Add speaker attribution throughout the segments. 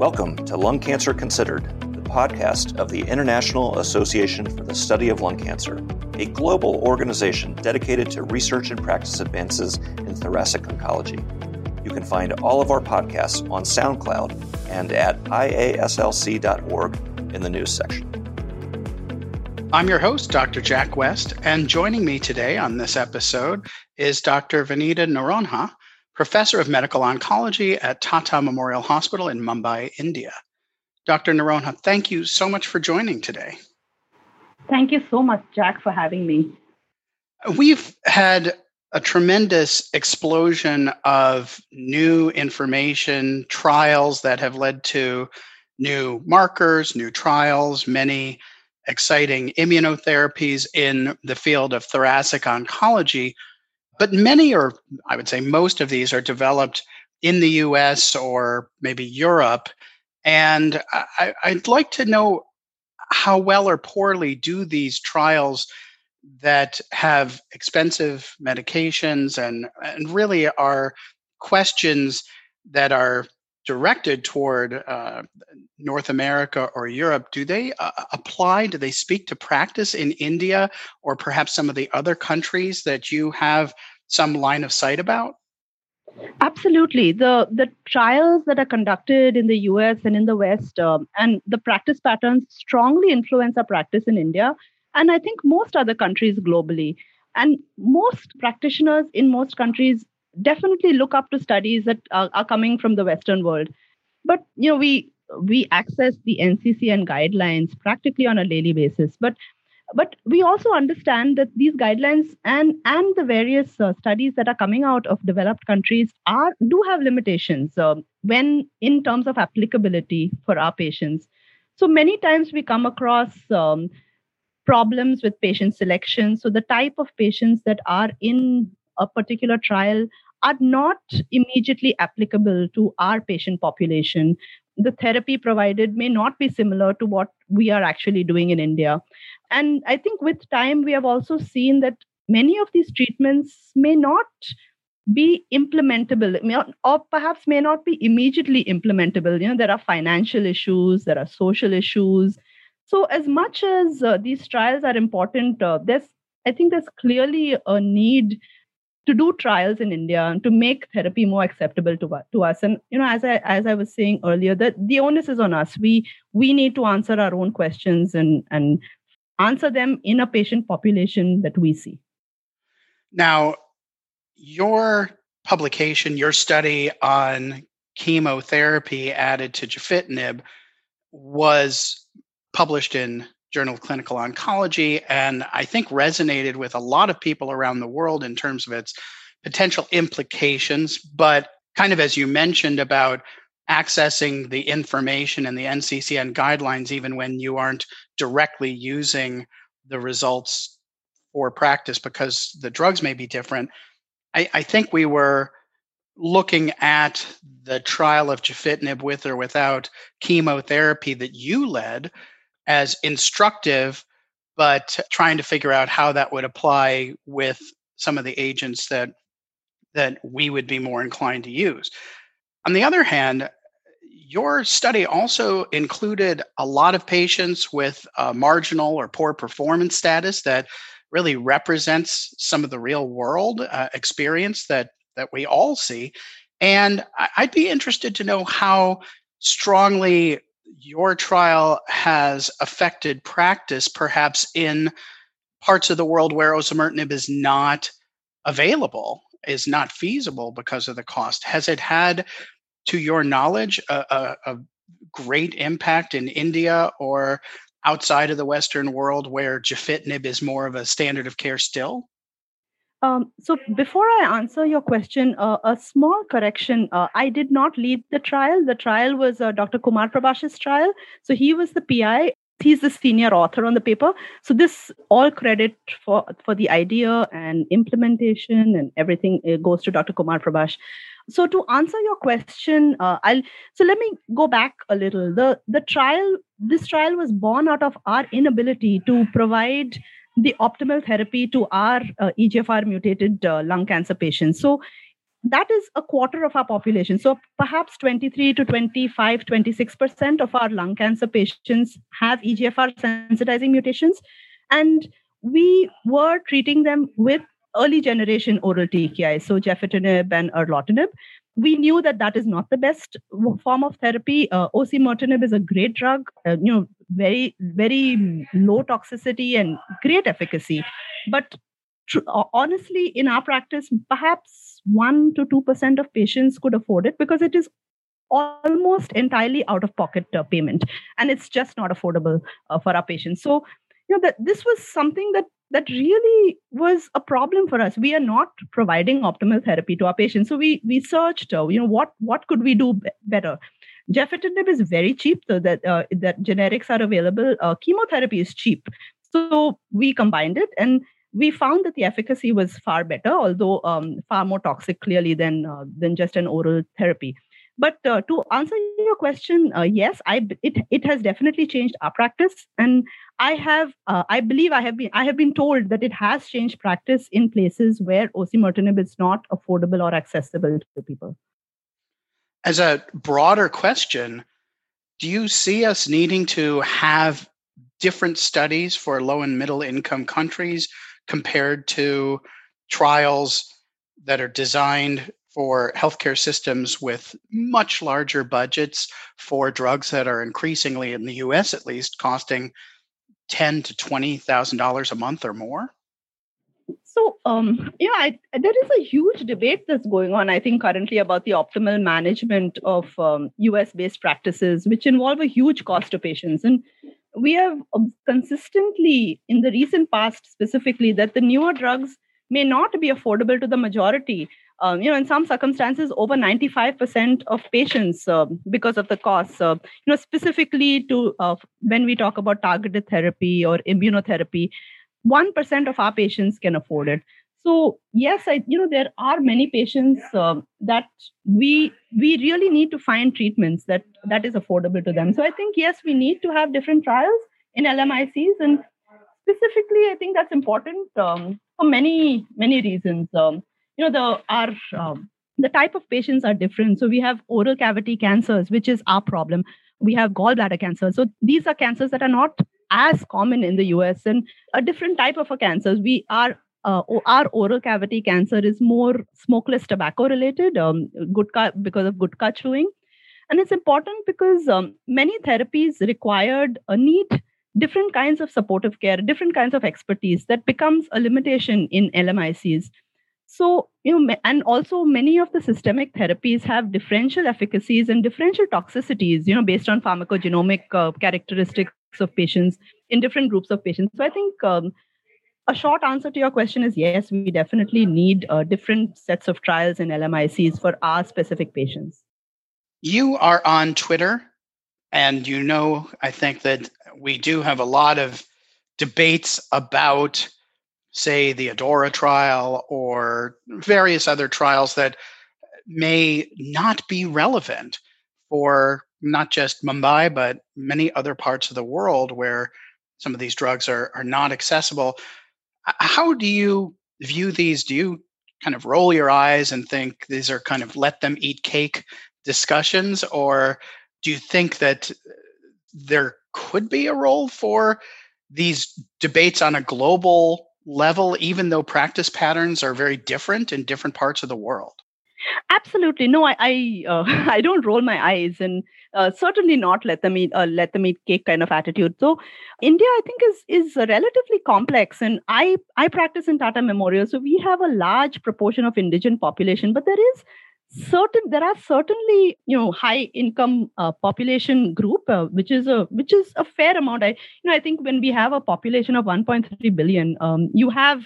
Speaker 1: Welcome to Lung Cancer Considered, the podcast of the International Association for the Study of Lung Cancer, a global organization dedicated to research and practice advances in thoracic oncology. You can find all of our podcasts on SoundCloud and at iaslc.org in the news section.
Speaker 2: I'm your host, Dr. Jack West, and joining me today on this episode is Dr. Vanita Noronha, professor of medical oncology at Tata Memorial Hospital in Mumbai, India. Dr. Noronha, thank you so much for joining today.
Speaker 3: Thank you so much, Jack, for having me.
Speaker 2: We've had a tremendous explosion of new information, trials that have led to new markers, new trials, many exciting immunotherapies in the field of thoracic oncology. But many, or I would say most of these, are developed in the US or maybe Europe. And I, would like to know how well or poorly do these trials that have expensive medications and, and really are questions that are directed toward uh, North America or Europe, do they uh, apply? Do they speak to practice in India or perhaps some of the other countries that you have some line of sight about?
Speaker 3: Absolutely. The the trials that are conducted in the US and in the West um, and the practice patterns strongly influence our practice in India and I think most other countries globally. And most practitioners in most countries definitely look up to studies that are, are coming from the Western world. But you know, we we access the NCCN guidelines practically on a daily basis. But but we also understand that these guidelines and and the various uh, studies that are coming out of developed countries are do have limitations uh, when in terms of applicability for our patients. So many times we come across um, problems with patient selection. So the type of patients that are in a particular trial are not immediately applicable to our patient population. The therapy provided may not be similar to what we are actually doing in India. And I think with time, we have also seen that many of these treatments may not be implementable or perhaps may not be immediately implementable you know there are financial issues there are social issues so as much as uh, these trials are important uh, there's i think there's clearly a need to do trials in India and to make therapy more acceptable to, to us. And you know, as I as I was saying earlier, that the onus is on us. We we need to answer our own questions and and answer them in a patient population that we see.
Speaker 2: Now, your publication, your study on chemotherapy added to gefitinib was published in Journal of Clinical Oncology, and I think resonated with a lot of people around the world in terms of its potential implications. But kind of as you mentioned about accessing the information and the NCCN guidelines, even when you aren't directly using the results for practice because the drugs may be different. I, I think we were looking at the trial of gefitinib with or without chemotherapy that you led as instructive, but trying to figure out how that would apply with some of the agents that that we would be more inclined to use. On the other hand, your study also included a lot of patients with marginal or poor performance status that really represents some of the real world uh, experience that that we all see and i'd be interested to know how strongly your trial has affected practice, perhaps in parts of the world where osimertinib is not available, is not feasible because of the cost. Has it had, to your knowledge, a, a, a great impact in India or outside of the Western world where gefitinib is more of a standard of care still?
Speaker 3: Um, so before I answer your question, uh, a small correction. Uh, I did not lead the trial. The trial was uh, Dr. Kumar Prabhash's trial. So he was the PI. He's the senior author on the paper. So this all credit for for the idea and implementation and everything goes to Dr. Kumar Prabhash. So to answer your question, uh, I'll so let me go back a little. The the trial this trial was born out of our inability to provide the optimal therapy to our uh, EGFR mutated uh, lung cancer patients. So, that is a quarter of our population. So perhaps 23 to 25, 26% of our lung cancer patients have EGFR sensitizing mutations. And we were treating them with early generation oral TKI, so gefitinib and erlotinib. We knew that that is not the best form of therapy. Uh, osimertinib is a great drug, uh, you know, very very low toxicity and great efficacy. But tr- honestly, in our practice, perhaps one to two percent of patients could afford it because it is almost entirely out of pocket uh, payment and it's just not affordable uh, for our patients so you know that this was something that that really was a problem for us. We are not providing optimal therapy to our patients. So we we searched uh, you know what what could we do better? Gefitinib is very cheap so that uh, that generics are available. Uh, chemotherapy is cheap. So we combined it and we found that the efficacy was far better although um, far more toxic clearly than uh, than just an oral therapy but uh, to answer your question, uh, yes, I it it has definitely changed our practice, and I have uh, I believe I have been I have been told that it has changed practice in places where osimertinib is not affordable or accessible to people.
Speaker 2: As a broader question, do you see us needing to have different studies for low and middle income countries compared to trials that are designed for healthcare systems with much larger budgets for drugs that are increasingly in the US at least costing ten to twenty thousand dollars a month or more?
Speaker 3: So, um, yeah, I, there is a huge debate that's going on, I think, currently about the optimal management of um, US based practices, which involve a huge cost to patients. And we have consistently, in the recent past specifically, that the newer drugs may not be affordable to the majority um, you know, in some circumstances, over 95% of patients, uh, because of the costs, uh, you know, specifically to uh, when we talk about targeted therapy or immunotherapy, 1% of our patients can afford it. So yes, I, you know, there are many patients um, that we we really need to find treatments that that is affordable to them. So I think yes, we need to have different trials in LMICs, and specifically, I think that's important um, for many many reasons. Um, you know the our um, the type of patients are different. So we have oral cavity cancers which is our problem. We have gallbladder cancer. So these are cancers that are not as common in the us and a different type of a cancers we are uh, our oral cavity cancer is more smokeless tobacco related um, gutka because of gutka chewing. And it's important because um, many therapies required a need different kinds of supportive care different kinds of expertise that becomes a limitation in lmics so, you know, and also many of the systemic therapies have differential efficacies and differential toxicities, you know, based on pharmacogenomic uh, characteristics of patients in different groups of patients. So I think um, a short answer to your question is yes, we definitely need uh, different sets of trials in LMICs for our specific patients.
Speaker 2: You are on Twitter, and you know, I think that we do have a lot of debates about say the ADAURA trial or various other trials that may not be relevant for not just Mumbai, but many other parts of the world where some of these drugs are, are not accessible. How do you view these? Do you kind of roll your eyes and think these are kind of let them eat cake discussions? Or do you think that uh, there could be a role for these debates on a global level, even though practice patterns are very different in different parts of the world?
Speaker 3: Absolutely, no. I I, uh, I don't roll my eyes, and uh, certainly not let them eat uh, let them eat cake kind of attitude. So, India, I think, is is relatively complex, and I I practice in Tata Memorial, so we have a large proportion of indigenous population, but there is certain there are certainly you know high income uh, population group uh, which is a which is a fair amount. I you know i think when we have a population of 1.3 billion um, you have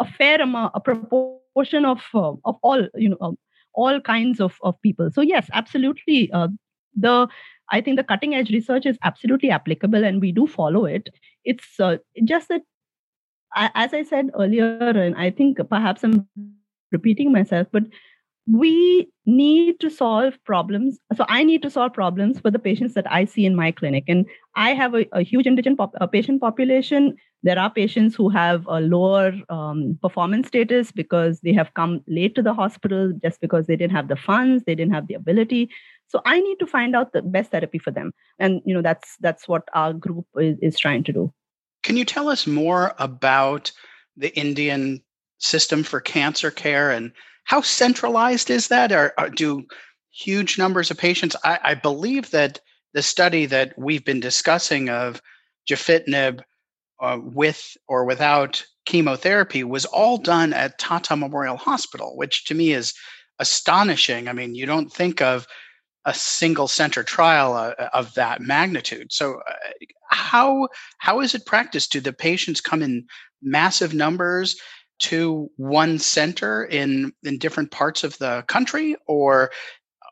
Speaker 3: a fair amount a proportion of uh, of all you know um, all kinds of of people. So yes absolutely uh, the i think the cutting edge research is absolutely applicable and we do follow it. It's uh, just that as i said earlier and i think perhaps i'm repeating myself but we need to solve problems. So I need to solve problems for the patients that I see in my clinic. And I have a, a huge indigent pop, a patient population. There are patients who have a lower um, performance status because they have come late to the hospital just because they didn't have the funds, they didn't have the ability. So I need to find out the best therapy for them. And you know that's that's what our group is, is trying to do.
Speaker 2: Can you tell us more about the Indian system for cancer care and how centralized is that? Or, or do huge numbers of patients? I, I, believe that the study that we've been discussing of gefitinib uh, with or without chemotherapy was all done at Tata Memorial Hospital, which to me is astonishing. I mean, you don't think of a single center trial uh, of that magnitude. So, uh, how how is it practiced? Do the patients come in massive numbers? To one center in in different parts of the country? Or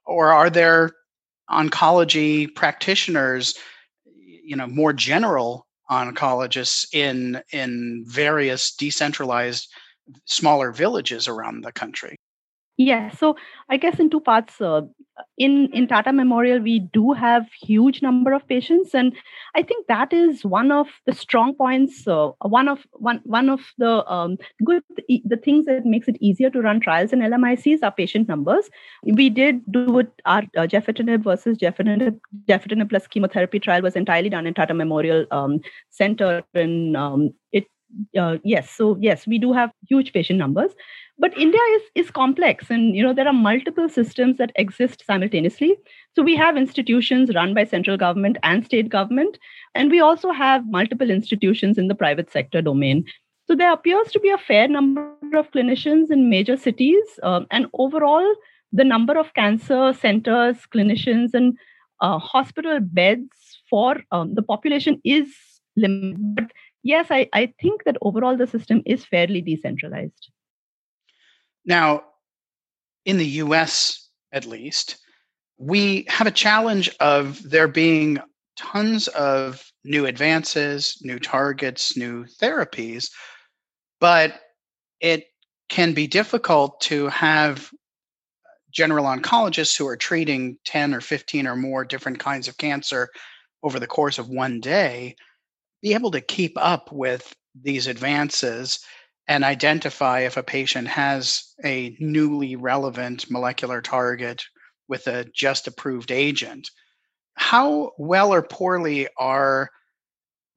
Speaker 2: or are there oncology practitioners you know more general oncologists in in various decentralized smaller villages around the country?
Speaker 3: Yeah so i guess in two parts uh, in in tata memorial we do have huge number of patients and i think that is one of the strong points uh, one of one one of the um, good the things that makes it easier to run trials in lmics are patient numbers. We did do it our uh, gefitinib versus gefitinib gefitinib plus chemotherapy trial was entirely done in tata memorial um, center and um, it uh, yes so yes we do have huge patient numbers but india is is complex and you know there are multiple systems that exist simultaneously. So we have institutions run by central government and state government and we also have multiple institutions in the private sector domain. So there appears to be a fair number of clinicians in major cities um, and overall the number of cancer centers clinicians and uh, hospital beds for um, the population is limited yes I, I think that overall the system is fairly decentralized.
Speaker 2: Now, in the US at least, we have a challenge of there being tons of new advances, new targets, new therapies, but it can be difficult to have general oncologists who are treating 10 or 15 or more different kinds of cancer over the course of one day be able to keep up with these advances and identify if a patient has a newly relevant molecular target with a just approved agent. How well or poorly are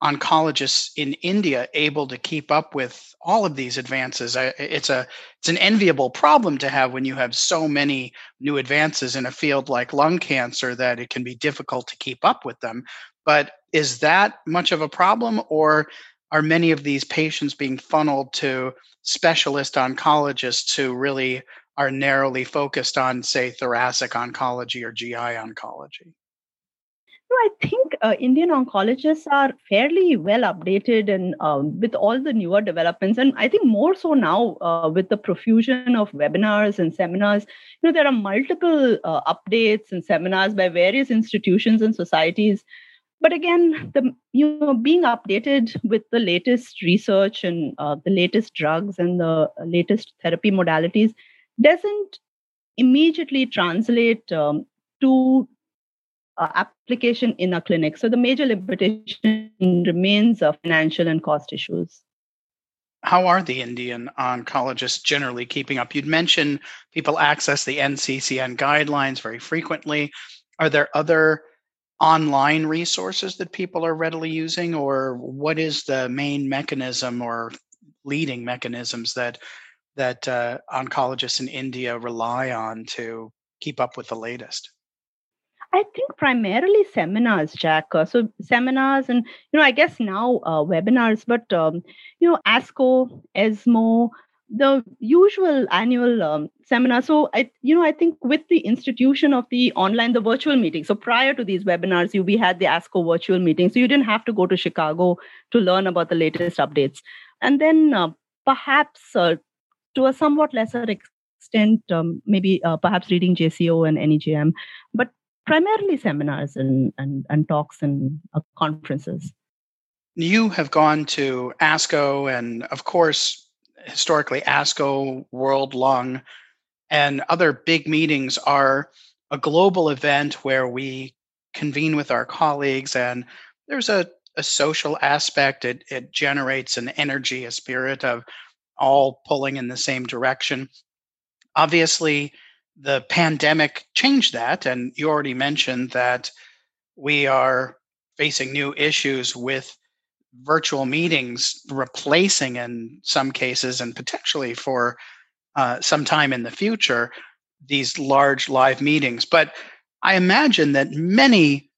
Speaker 2: oncologists in India able to keep up with all of these advances? It's a it's an enviable problem to have when you have so many new advances in a field like lung cancer that it can be difficult to keep up with them. But is that much of a problem or are many of these patients being funneled to specialist oncologists who really are narrowly focused on, say, thoracic oncology or GI oncology?
Speaker 3: No, I think uh, Indian oncologists are fairly well updated and um, with all the newer developments, and I think more so now uh, with the profusion of webinars and seminars. You know, there are multiple uh, updates and seminars by various institutions and societies but again the you know being updated with the latest research and uh, the latest drugs and the latest therapy modalities doesn't immediately translate um, to uh, application in a clinic. So the major limitation remains of financial and cost issues.
Speaker 2: How are the indian oncologists generally keeping up? You'd mentioned people access the nccn guidelines very frequently. Are there other online resources that people are readily using or what is the main mechanism or leading mechanisms that that uh, oncologists in India rely on to keep up with the latest?
Speaker 3: I think primarily seminars, Jack. Uh, so seminars, and you know, I guess now uh, webinars, but um, you know, ASCO, ESMO, the usual annual um, seminar. So i you know i think with the institution of the online the virtual meeting so prior to these webinars you we had the asco virtual meeting. So you didn't have to go to chicago to learn about the latest updates. And then uh, perhaps uh, to a somewhat lesser extent um, maybe uh, perhaps reading jco and NEJM but primarily seminars and and, and talks and uh, conferences.
Speaker 2: You have gone to asco and of course historically ASCO, World Lung, and other big meetings are a global event where we convene with our colleagues and there's a, a social aspect. It, it generates an energy, a spirit of all pulling in the same direction. Obviously, the pandemic changed that. And you already mentioned that we are facing new issues with virtual meetings replacing, in some cases, and potentially for uh, some time in the future, these large live meetings. But I imagine that many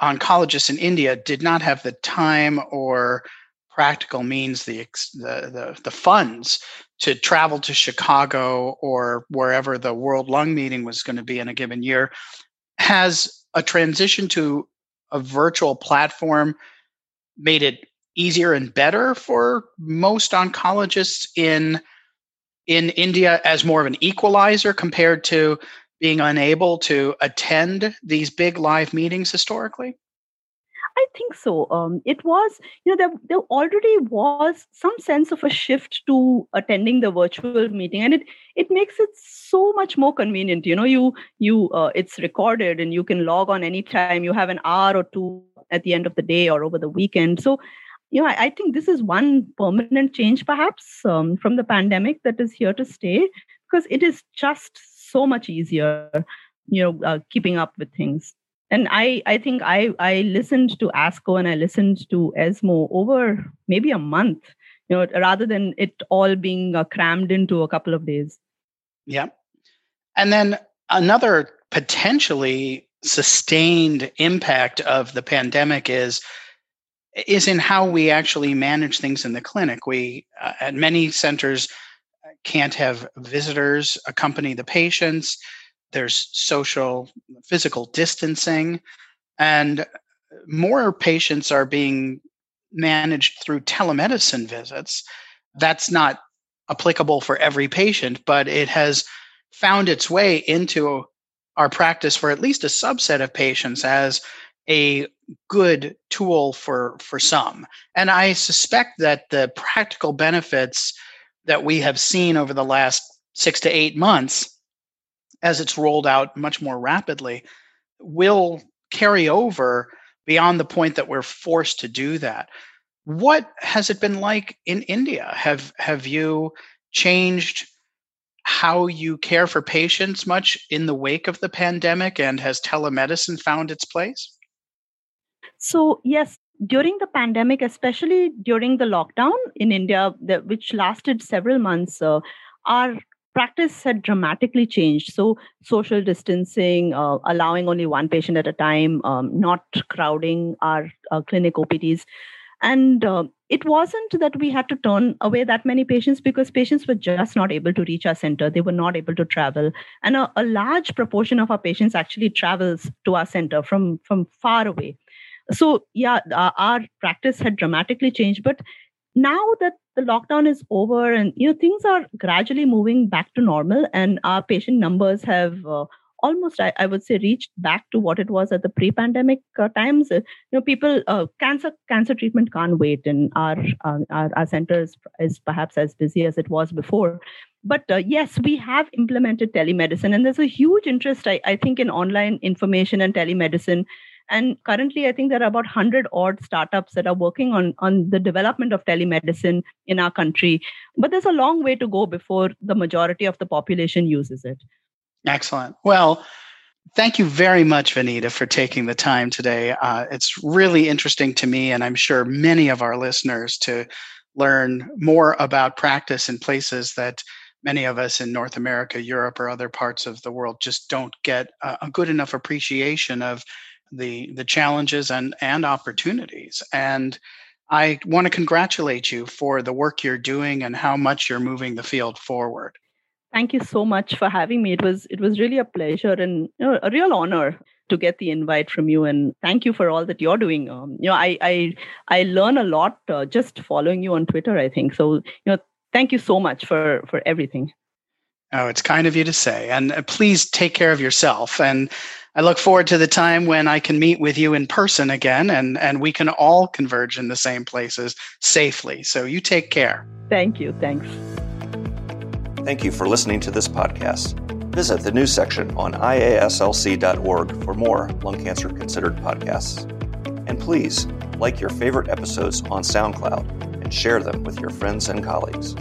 Speaker 2: oncologists in India did not have the time or practical means, the, the, the, the funds to travel to Chicago or wherever the World Lung Meeting was going to be in a given year. Has a transition to a virtual platform made it easier and better for most oncologists in in India as more of an equalizer compared to being unable to attend these big live meetings historically?
Speaker 3: I think so. Um, it was, you know, there, there already was some sense of a shift to attending the virtual meeting, and it it makes it so much more convenient. You know, you you uh, it's recorded and you can log on anytime. You have an hour or two at the end of the day or over the weekend. So, you know, I, I think this is one permanent change, perhaps, um, from the pandemic that is here to stay because it is just so much easier. You know, uh, keeping up with things and i i think i i listened to ASCO and i listened to esmo over maybe a month you know rather than it all being uh, crammed into a couple of days.
Speaker 2: Yeah. And then another potentially sustained impact of the pandemic is is in how we actually manage things in the clinic. We uh, at many centers can't have visitors accompany the patients there's social physical distancing and more patients are being managed through telemedicine visits. That's not applicable for every patient but it has found its way into our practice for at least a subset of patients as a good tool for for some. And i suspect that the practical benefits that we have seen over the last 6 to 8 months as it's rolled out much more rapidly, will carry over beyond the point that we're forced to do that. What has it been like in India? Have have you changed how you care for patients much in the wake of the pandemic and has telemedicine found its place?
Speaker 3: So, yes, during the pandemic, especially during the lockdown in India, which lasted several months, uh, our practice had dramatically changed. So, social distancing, uh, allowing only one patient at a time, um, not crowding our uh, clinic OPDs. And uh, it wasn't that we had to turn away that many patients because patients were just not able to reach our center. They were not able to travel. And a, a large proportion of our patients actually travels to our center from, from far away. So, yeah, our practice had dramatically changed. But now that the lockdown is over and you know things are gradually moving back to normal and our patient numbers have uh, almost I, I, would say reached back to what it was at the pre-pandemic uh, times. You know people uh, cancer cancer treatment can't wait and our uh, our, our center is, is perhaps as busy as it was before. But uh, yes we have implemented telemedicine and there's a huge interest I, I think in online information and telemedicine and currently, I think there are about 100 odd startups that are working on, on the development of telemedicine in our country. But there's a long way to go before the majority of the population uses it.
Speaker 2: Excellent. Well, thank you very much, Vanita, for taking the time today. Uh, it's really interesting to me, and I'm sure many of our listeners, to learn more about practice in places that many of us in North America, Europe, or other parts of the world just don't get a, a good enough appreciation of the the challenges and and opportunities. And i want to congratulate you for the work you're doing and how much you're moving the field forward.
Speaker 3: Thank you so much for having me. It was it was really a pleasure and you know, a real honor to get the invite from you. And thank you for all that you're doing. Um, you know i i i learn a lot uh, just following you on twitter i think. So you know thank you so much for for everything
Speaker 2: oh it's kind of you to say and uh, please take care of yourself and I look forward to the time when I can meet with you in person again and, and we can all converge in the same places safely. So you take care.
Speaker 3: Thank you. Thanks.
Speaker 1: Thank you for listening to this podcast. Visit the news section on iaslc.org for more Lung Cancer Considered podcasts. And please like your favorite episodes on SoundCloud and share them with your friends and colleagues.